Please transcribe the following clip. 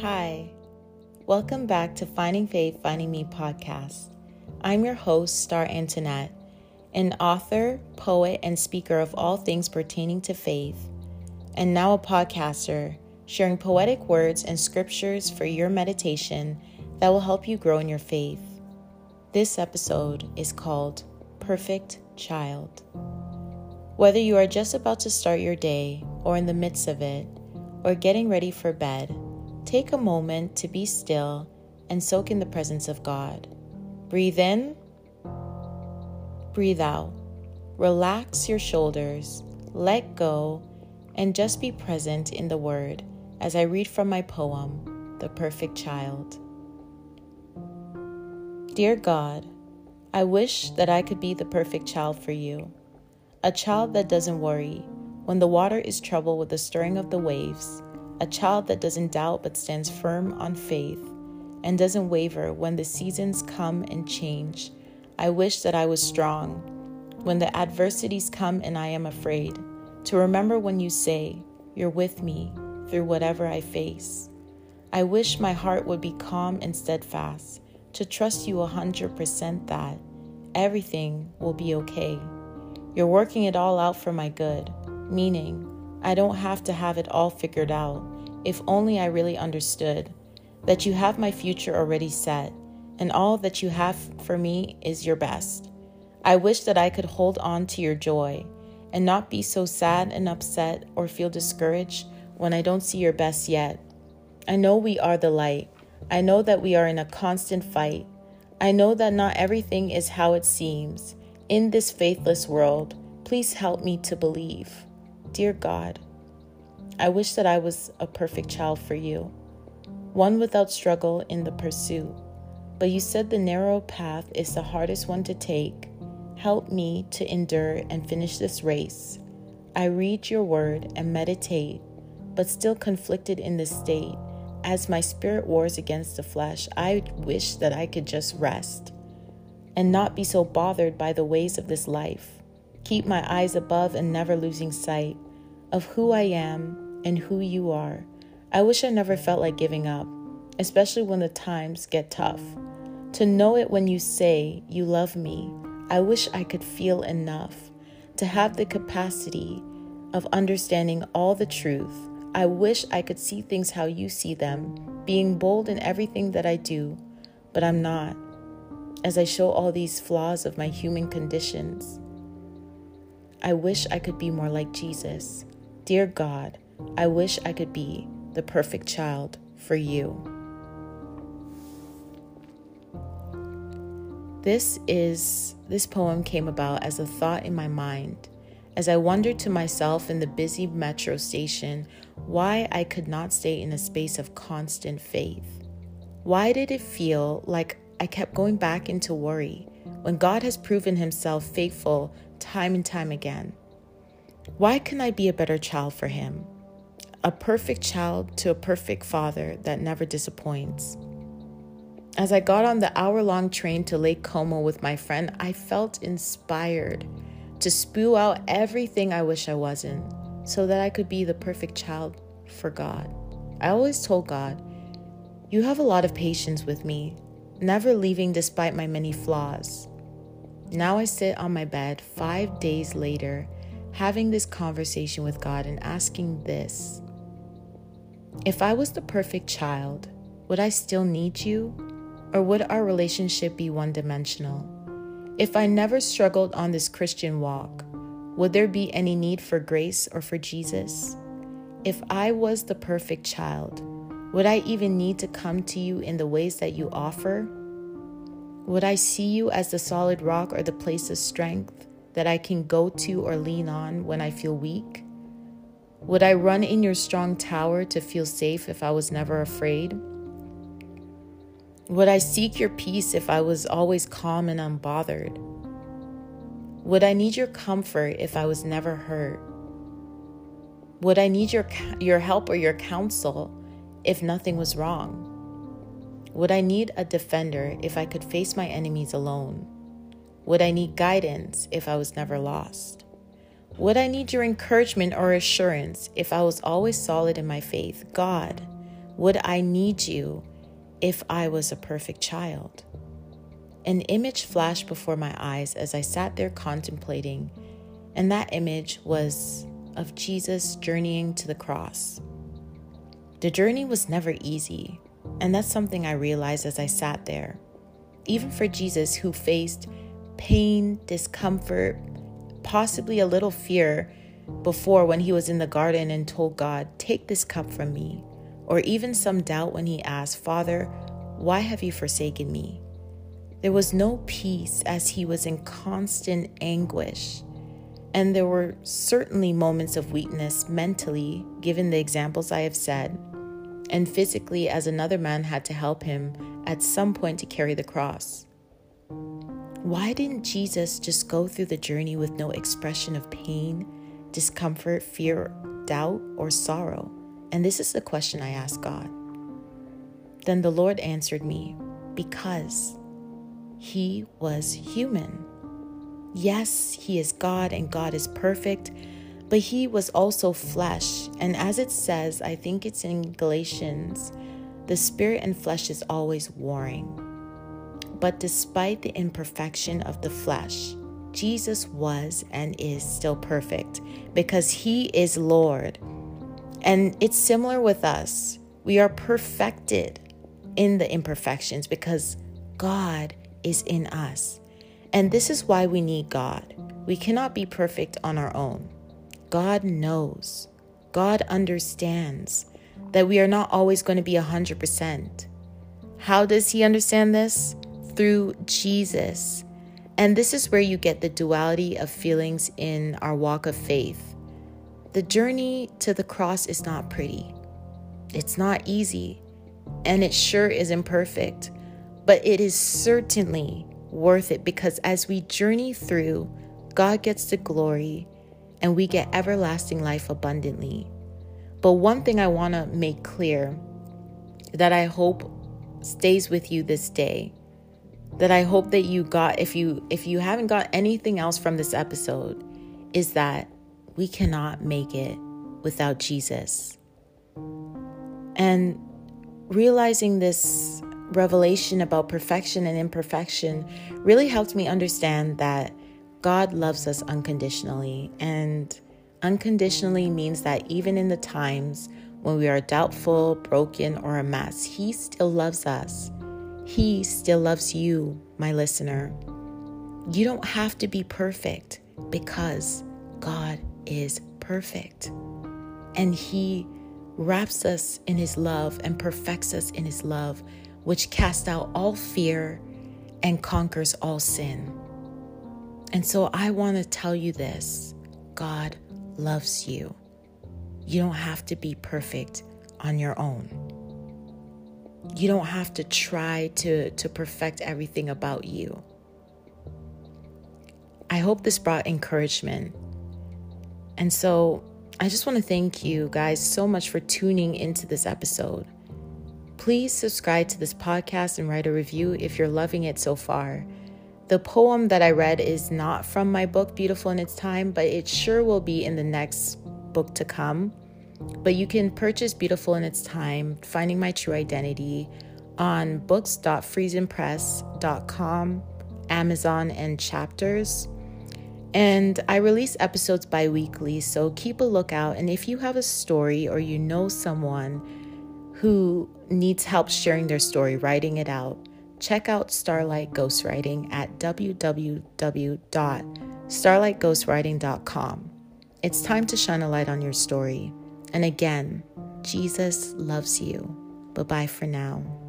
Hi, welcome back to Finding Faith, Finding Me podcast. I'm your host, Star Antoinette, an author, poet, and speaker of all things pertaining to faith, and now a podcaster sharing poetic words and scriptures for your meditation that will help you grow in your faith. This episode is called Perfect Child. Whether you are just about to start your day or in the midst of it, or getting ready for bed, take a moment to be still and soak in the presence of God. Breathe in, breathe out. Relax your shoulders, let go, and just be present in the Word as I read from my poem, The Perfect Child. Dear God, I wish that I could be the perfect child for you, a child that doesn't worry when the water is troubled with the stirring of the waves, a child that doesn't doubt but stands firm on faith and doesn't waver when the seasons come and change. I wish that I was strong when the adversities come and I am afraid, to remember when you say, You're with me through whatever I face. I wish my heart would be calm and steadfast, to trust you a 100% that everything will be okay. You're working it all out for my good meaning I don't have to have it all figured out. If only I really understood that you have my future already set, and all that you have for me is your best. I wish that I could hold on to your joy and not be so sad and upset or feel discouraged when I don't see your best yet. I know we are the light. I know that we are in a constant fight. I know that not everything is how it seems. In this faithless world, please help me to believe. Dear God, I wish that I was a perfect child for you, one without struggle in the pursuit. But you said the narrow path is the hardest one to take. Help me to endure and finish this race. I read your word and meditate, but still conflicted in this state. As my spirit wars against the flesh, I wish that I could just rest and not be so bothered by the ways of this life. Keep my eyes above and never losing sight of who I am and who you are. I wish I never felt like giving up, especially when the times get tough. To know it when you say you love me, I wish I could feel enough to have the capacity of understanding all the truth. I wish I could see things how you see them, being bold in everything that I do, but I'm not, as I show all these flaws of my human conditions. I wish I could be more like Jesus. Dear God, I wish I could be the perfect child for you. This is this poem came about as a thought in my mind as I wondered to myself in the busy metro station why I could not stay in a space of constant faith. Why did it feel like I kept going back into worry when God has proven himself faithful time and time again? Why can I be a better child for him? A perfect child to a perfect father that never disappoints. As I got on the hour long train to Lake Como with my friend, I felt inspired to spew out everything I wish I wasn't so that I could be the perfect child for God. I always told God, You have a lot of patience with me, never leaving despite my many flaws. Now I sit on my bed five days later having this conversation with God and asking this If I was the perfect child, would I still need you? Or would our relationship be one dimensional? If I never struggled on this Christian walk, would there be any need for grace or for Jesus? If I was the perfect child, would I even need to come to you in the ways that you offer? Would I see you as the solid rock or the place of strength? That I can go to or lean on when I feel weak? Would I run in your strong tower to feel safe if I was never afraid? Would I seek your peace if I was always calm and unbothered? Would I need your comfort if I was never hurt? Would I need your, your help or your counsel if nothing was wrong? Would I need a defender if I could face my enemies alone? Would I need guidance if I was never lost? Would I need your encouragement or assurance if I was always solid in my faith? God, Would I need you if I was a perfect child? An image flashed before my eyes as I sat there contemplating, and that image was of Jesus journeying to the cross. The journey was never easy, and that's something I realized as I sat there. Even for Jesus, who faced pain, discomfort, possibly a little fear before when he was in the garden and told God, Take this cup from me, or even some doubt when he asked, Father, why have you forsaken me? There was no peace as he was in constant anguish. And there were certainly moments of weakness mentally, given the examples I have said, and physically, as another man had to help him at some point to carry the cross. Why didn't Jesus just go through the journey with no expression of pain, discomfort, fear, doubt, or sorrow? And this is the question I asked God. Then the Lord answered me, Because he was human. Yes, he is God and God is perfect, but he was also flesh. And as it says, I think it's in Galatians, the spirit and flesh is always warring. But despite the imperfection of the flesh, Jesus was and is still perfect because he is Lord and it's similar with us. We are perfected in the imperfections because God is in us. And this is why we need God. We cannot be perfect on our own. God knows, God understands that we are not always going to be 100%. How does He understand this? Through Jesus. And this is where you get the duality of feelings in our walk of faith. The journey to the cross is not pretty. It's not easy, and it sure isn't perfect, but it is certainly worth it because as we journey through, God gets the glory and we get everlasting life abundantly. But one thing I want to make clear that I hope stays with you this day that I hope that you got if you if you haven't got anything else from this episode is that we cannot make it without Jesus. And realizing this revelation about perfection and imperfection really helped me understand that God loves us unconditionally. And unconditionally means that even in the times when we are doubtful, broken, or a mess, He still loves us. He still loves you, my listener. You don't have to be perfect because God is perfect. And He wraps us in His love and perfects us in His love, which casts out all fear and conquers all sin. And so I want to tell you this God loves you. You don't have to be perfect on your own. You don't have to try to, to perfect everything about you. I hope this brought encouragement and so I just want to thank you guys so much for tuning into this episode. Please subscribe to this podcast and write a review if you're loving it so far. The poem that I read is not from my book, Beautiful in Its Time, but it sure will be in the next book to come. But you can purchase Beautiful in Its Time, Finding My True Identity, on books.friesenpress.com, Amazon, and Chapters. And I release episodes bi weekly, so keep a lookout. And if you have a story or you know someone who needs help sharing their story, writing it out, check out Starlight Ghostwriting at www.starlightghostwriting.com. It's time to shine a light on your story. And again, Jesus loves you. Bye bye for now.